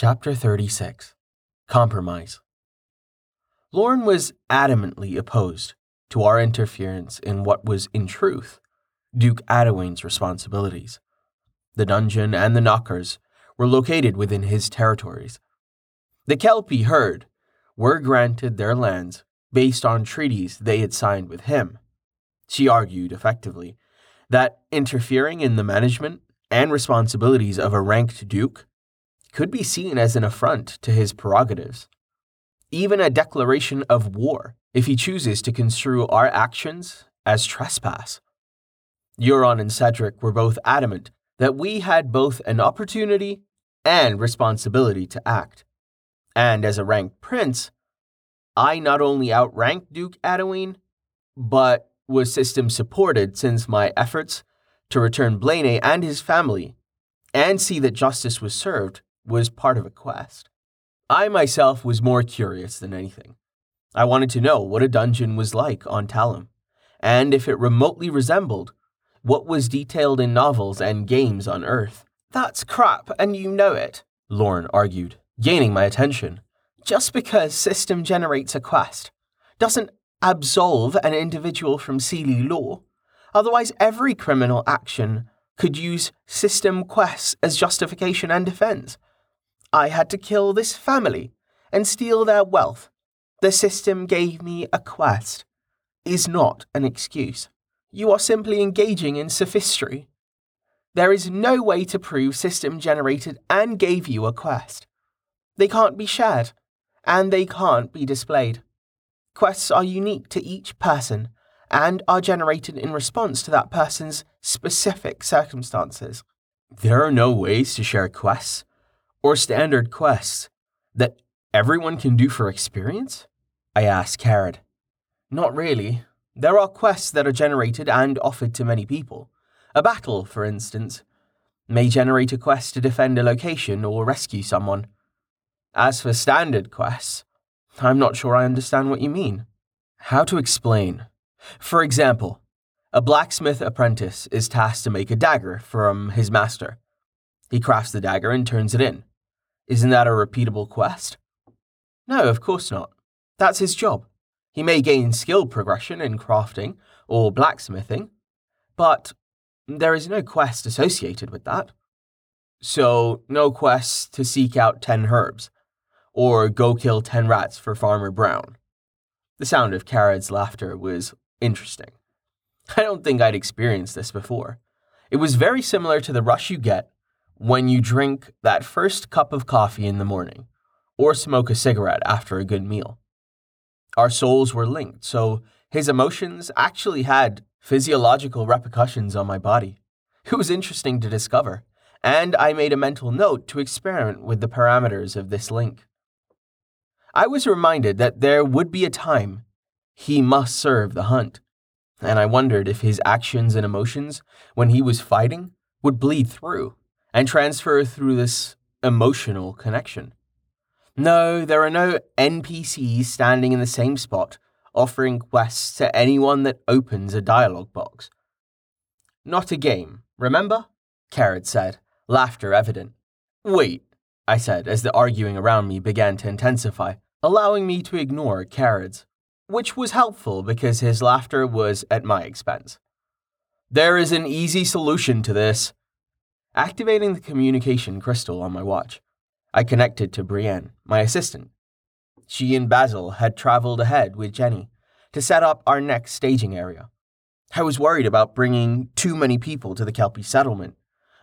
Chapter 36 Compromise Lorne was adamantly opposed to our interference in what was, in truth, Duke Adawain's responsibilities. The dungeon and the knockers were located within his territories. The Kelpie herd were granted their lands based on treaties they had signed with him. She argued effectively that interfering in the management and responsibilities of a ranked duke could be seen as an affront to his prerogatives, even a declaration of war if he chooses to construe our actions as trespass. Euron and Cedric were both adamant that we had both an opportunity and responsibility to act. And as a ranked prince, I not only outranked Duke Adawain, but was system supported since my efforts to return Blaine and his family and see that justice was served was part of a quest. I myself was more curious than anything. I wanted to know what a dungeon was like on Talum, and if it remotely resembled what was detailed in novels and games on Earth. That's crap, and you know it, Lorne argued, gaining my attention. Just because system generates a quest doesn't absolve an individual from Seelie law. Otherwise, every criminal action could use system quests as justification and defense. I had to kill this family and steal their wealth. The system gave me a quest. Is not an excuse. You are simply engaging in sophistry. There is no way to prove system generated and gave you a quest. They can't be shared, and they can't be displayed. Quests are unique to each person and are generated in response to that person's specific circumstances. There are no ways to share quests or standard quests that everyone can do for experience? I asked Carrad. Not really. There are quests that are generated and offered to many people. A battle, for instance, may generate a quest to defend a location or rescue someone. As for standard quests, I'm not sure I understand what you mean. How to explain? For example, a blacksmith apprentice is tasked to make a dagger from his master. He crafts the dagger and turns it in. Isn't that a repeatable quest? No, of course not. That's his job. He may gain skill progression in crafting or blacksmithing, but there is no quest associated with that. So, no quest to seek out 10 herbs, or go kill 10 rats for Farmer Brown. The sound of Carrad's laughter was interesting. I don't think I'd experienced this before. It was very similar to the rush you get when you drink that first cup of coffee in the morning or smoke a cigarette after a good meal. Our souls were linked, so his emotions actually had physiological repercussions on my body. It was interesting to discover, and I made a mental note to experiment with the parameters of this link. I was reminded that there would be a time he must serve the hunt, and I wondered if his actions and emotions when he was fighting would bleed through and transfer through this emotional connection. No, there are no NPCs standing in the same spot offering quests to anyone that opens a dialogue box. Not a game, remember? Carrad said, laughter evident. Wait, I said as the arguing around me began to intensify, allowing me to ignore Carrad's, which was helpful because his laughter was at my expense. There is an easy solution to this, Activating the communication crystal on my watch, I connected to Brienne, my assistant. She and Basil had traveled ahead with Jenny to set up our next staging area. I was worried about bringing too many people to the Kelpie settlement,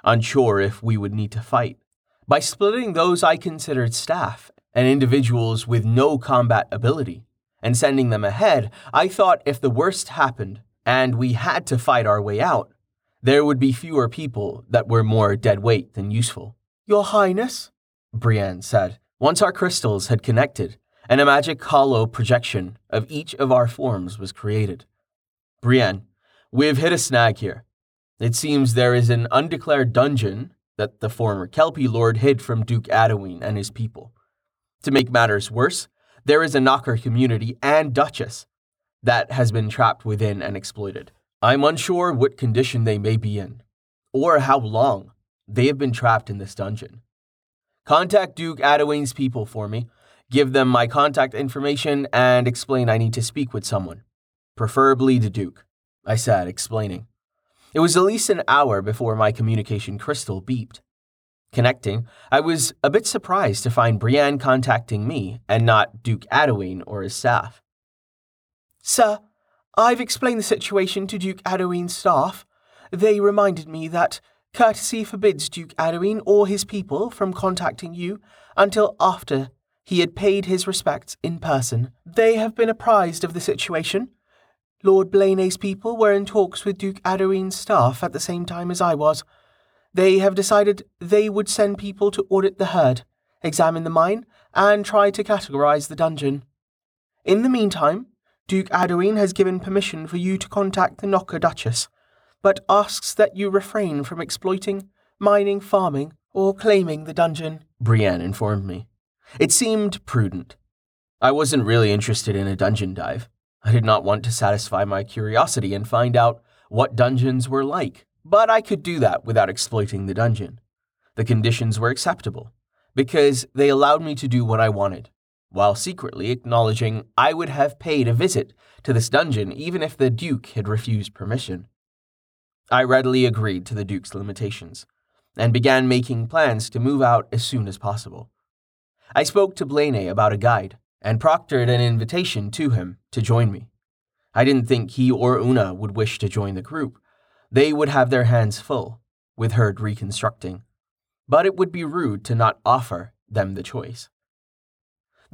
unsure if we would need to fight. By splitting those I considered staff and individuals with no combat ability and sending them ahead, I thought if the worst happened and we had to fight our way out, there would be fewer people that were more dead weight than useful. Your Highness, Brienne said, once our crystals had connected and a magic hollow projection of each of our forms was created. Brienne, we've hit a snag here. It seems there is an undeclared dungeon that the former Kelpie Lord hid from Duke Adawain and his people. To make matters worse, there is a knocker community and Duchess that has been trapped within and exploited. I'm unsure what condition they may be in, or how long they have been trapped in this dungeon. Contact Duke Adawain's people for me, give them my contact information, and explain I need to speak with someone. Preferably the Duke, I said, explaining. It was at least an hour before my communication crystal beeped. Connecting, I was a bit surprised to find Brienne contacting me and not Duke Adawain or his staff. Sir, I've explained the situation to Duke Adawain's staff. They reminded me that courtesy forbids Duke Adawain or his people from contacting you until after he had paid his respects in person. They have been apprised of the situation. Lord Blaney's people were in talks with Duke Adawain's staff at the same time as I was. They have decided they would send people to audit the herd, examine the mine, and try to categorize the dungeon. In the meantime, Duke Adawain has given permission for you to contact the Knocker Duchess, but asks that you refrain from exploiting, mining, farming, or claiming the dungeon, Brienne informed me. It seemed prudent. I wasn't really interested in a dungeon dive. I did not want to satisfy my curiosity and find out what dungeons were like, but I could do that without exploiting the dungeon. The conditions were acceptable, because they allowed me to do what I wanted, while secretly acknowledging I would have paid a visit to this dungeon even if the Duke had refused permission. I readily agreed to the Duke's limitations and began making plans to move out as soon as possible. I spoke to Blaney about a guide and proctored an invitation to him to join me. I didn't think he or Una would wish to join the group. They would have their hands full with Herd reconstructing, but it would be rude to not offer them the choice.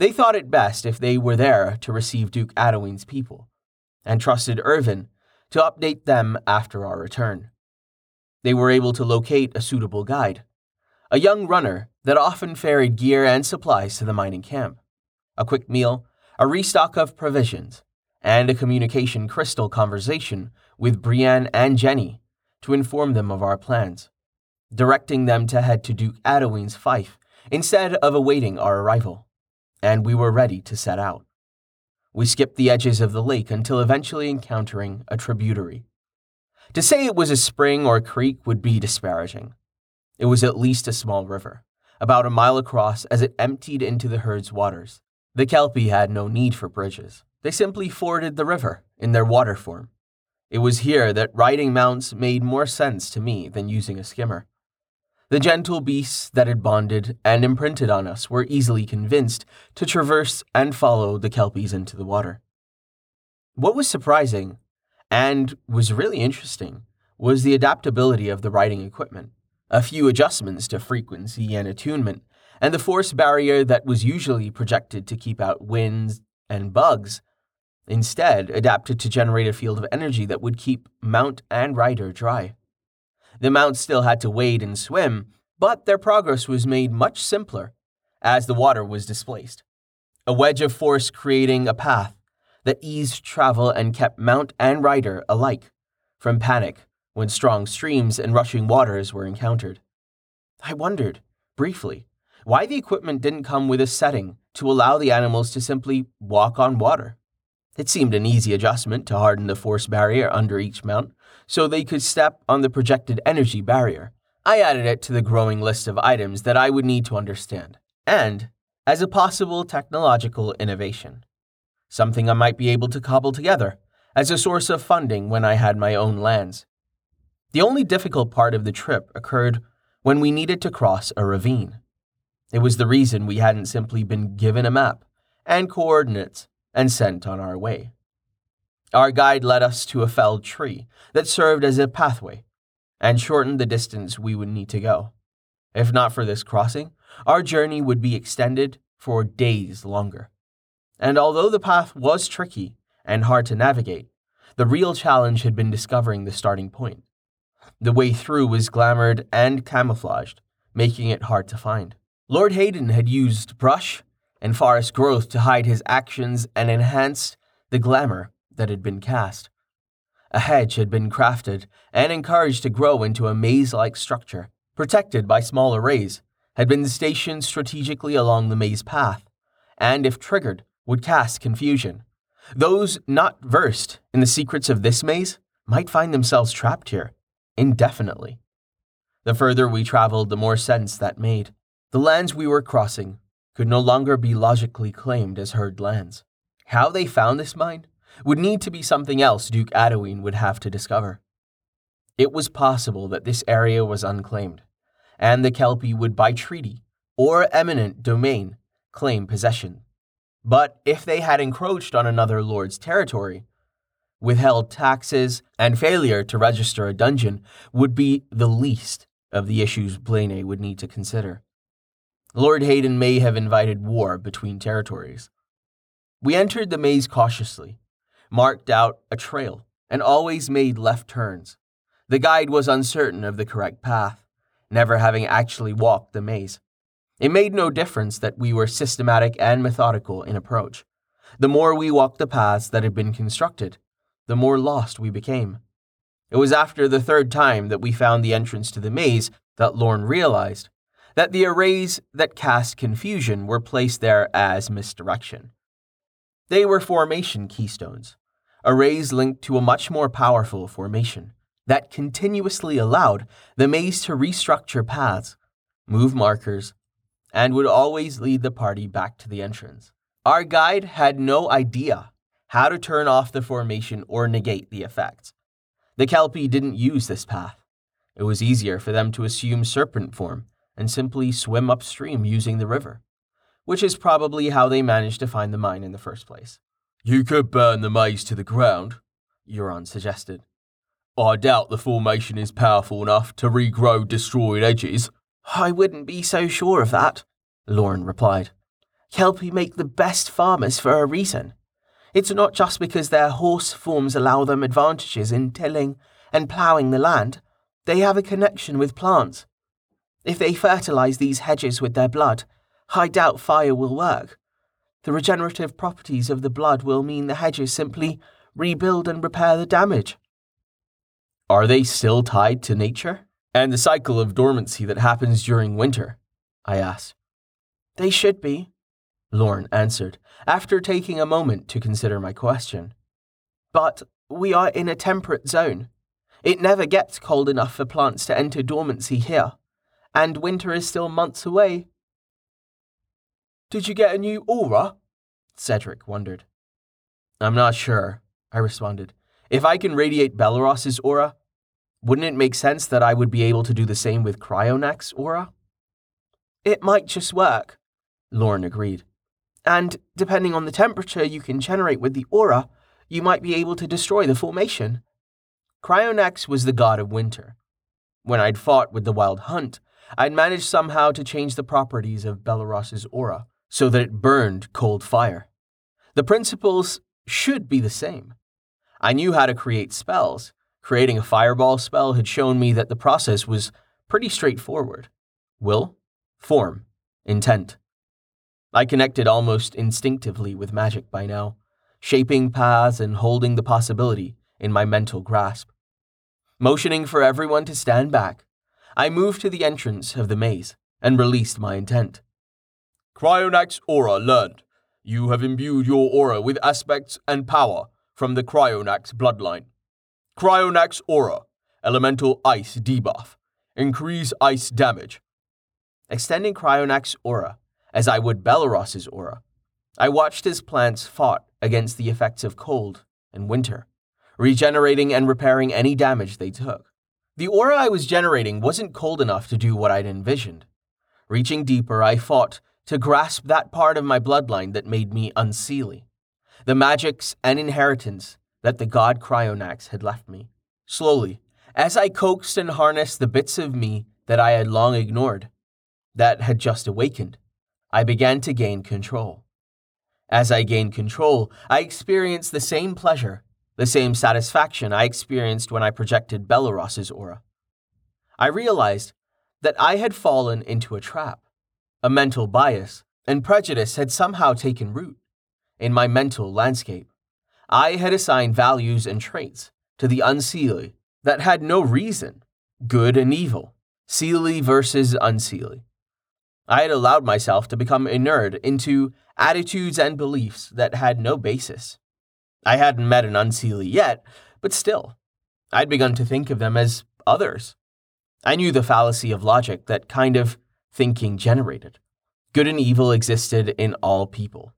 They thought it best if they were there to receive Duke Adawain's people, and trusted Irvin to update them after our return. They were able to locate a suitable guide, a young runner that often ferried gear and supplies to the mining camp, a quick meal, a restock of provisions, and a communication crystal conversation with Brienne and Jenny to inform them of our plans, directing them to head to Duke Adawain's fief instead of awaiting our arrival and we were ready to set out. We skipped the edges of the lake until eventually encountering a tributary. To say it was a spring or a creek would be disparaging. It was at least a small river, about a mile across as it emptied into the herd's waters. The Kelpie had no need for bridges. They simply forded the river in their water form. It was here that riding mounts made more sense to me than using a skimmer. The gentle beasts that had bonded and imprinted on us were easily convinced to traverse and follow the kelpies into the water. What was surprising, and was really interesting, was the adaptability of the riding equipment. A few adjustments to frequency and attunement, and the force barrier that was usually projected to keep out winds and bugs instead adapted to generate a field of energy that would keep mount and rider dry. The mounts still had to wade and swim, but their progress was made much simpler as the water was displaced. A wedge of force creating a path that eased travel and kept mount and rider alike from panic when strong streams and rushing waters were encountered. I wondered, briefly, why the equipment didn't come with a setting to allow the animals to simply walk on water. It seemed an easy adjustment to harden the force barrier under each mount so they could step on the projected energy barrier. I added it to the growing list of items that I would need to understand, and as a possible technological innovation. Something I might be able to cobble together as a source of funding when I had my own lands. The only difficult part of the trip occurred when we needed to cross a ravine. It was the reason we hadn't simply been given a map and coordinates and sent on our way. Our guide led us to a felled tree that served as a pathway and shortened the distance we would need to go. If not for this crossing, our journey would be extended for days longer. And although the path was tricky and hard to navigate, the real challenge had been discovering the starting point. The way through was glamoured and camouflaged, making it hard to find. Lord Hayden had used brush and forest growth to hide his actions and enhanced the glamour that had been cast. A hedge had been crafted and encouraged to grow into a maze like structure, protected by small arrays, had been stationed strategically along the maze path, and if triggered, would cast confusion. Those not versed in the secrets of this maze might find themselves trapped here indefinitely. The further we traveled, the more sense that made. The lands we were crossing could no longer be logically claimed as herd lands. How they found this mine would need to be something else Duke Adawain would have to discover. It was possible that this area was unclaimed, and the Kelpie would, by treaty or eminent domain, claim possession. But if they had encroached on another lord's territory, withheld taxes, and failure to register a dungeon would be the least of the issues Blaine would need to consider. Lord Hayden may have invited war between territories. We entered the maze cautiously, marked out a trail, and always made left turns. The guide was uncertain of the correct path, never having actually walked the maze. It made no difference that we were systematic and methodical in approach. The more we walked the paths that had been constructed, the more lost we became. It was after the third time that we found the entrance to the maze that Lorne realized that the arrays that cast confusion were placed there as misdirection. They were formation keystones, arrays linked to a much more powerful formation that continuously allowed the maze to restructure paths, move markers, and would always lead the party back to the entrance. Our guide had no idea how to turn off the formation or negate the effects. The Kelpie didn't use this path. It was easier for them to assume serpent form and simply swim upstream using the river, which is probably how they managed to find the mine in the first place. You could burn the maze to the ground, Euron suggested. I doubt the formation is powerful enough to regrow destroyed edges. I wouldn't be so sure of that, Lorne replied. Kelpie make the best farmers for a reason. It's not just because their horse forms allow them advantages in tilling and ploughing the land. They have a connection with plants. If they fertilize these hedges with their blood, I doubt fire will work. The regenerative properties of the blood will mean the hedges simply rebuild and repair the damage. Are they still tied to nature and the cycle of dormancy that happens during winter? I asked. They should be, Lorne answered, after taking a moment to consider my question. But we are in a temperate zone. It never gets cold enough for plants to enter dormancy here, and winter is still months away. Did you get a new aura? Cedric wondered. I'm not sure, I responded. If I can radiate Belleros's aura, wouldn't it make sense that I would be able to do the same with Cryonax's aura? It might just work, Lorne agreed. And depending on the temperature you can generate with the aura, you might be able to destroy the formation. Cryonax was the god of winter. When I'd fought with the Wild Hunt, I'd managed somehow to change the properties of Belleros's aura so that it burned cold fire. The principles should be the same. I knew how to create spells. Creating a fireball spell had shown me that the process was pretty straightforward will, form, intent. I connected almost instinctively with magic by now, shaping paths and holding the possibility in my mental grasp. Motioning for everyone to stand back, I moved to the entrance of the maze and released my intent. Cryonax aura learned. You have imbued your aura with aspects and power from the Cryonax bloodline. Cryonax aura, elemental ice debuff. Increase ice damage. Extending Cryonax aura as I would Belleros's aura. I watched as plants fought against the effects of cold and winter, regenerating and repairing any damage they took. The aura I was generating wasn't cold enough to do what I'd envisioned. Reaching deeper, I fought to grasp that part of my bloodline that made me unseelie, the magics and inheritance that the god Cryonax had left me. Slowly, as I coaxed and harnessed the bits of me that I had long ignored, that had just awakened, I began to gain control. As I gained control, I experienced the same pleasure, the same satisfaction I experienced when I projected Belleros's aura. I realized that I had fallen into a trap. A mental bias and prejudice had somehow taken root in my mental landscape. I had assigned values and traits to the unseelie that had no reason good and evil, seelie versus unseelie. I had allowed myself to become inured into attitudes and beliefs that had no basis. I hadn't met an unseelie yet, but still, I'd begun to think of them as others. I knew the fallacy of logic that kind of thinking generated. Good and evil existed in all people.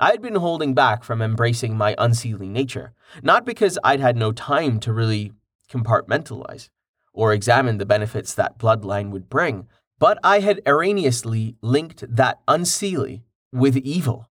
I had been holding back from embracing my unseelie nature, not because I'd had no time to really compartmentalize or examine the benefits that bloodline would bring, but I had erroneously linked that unseelie with evil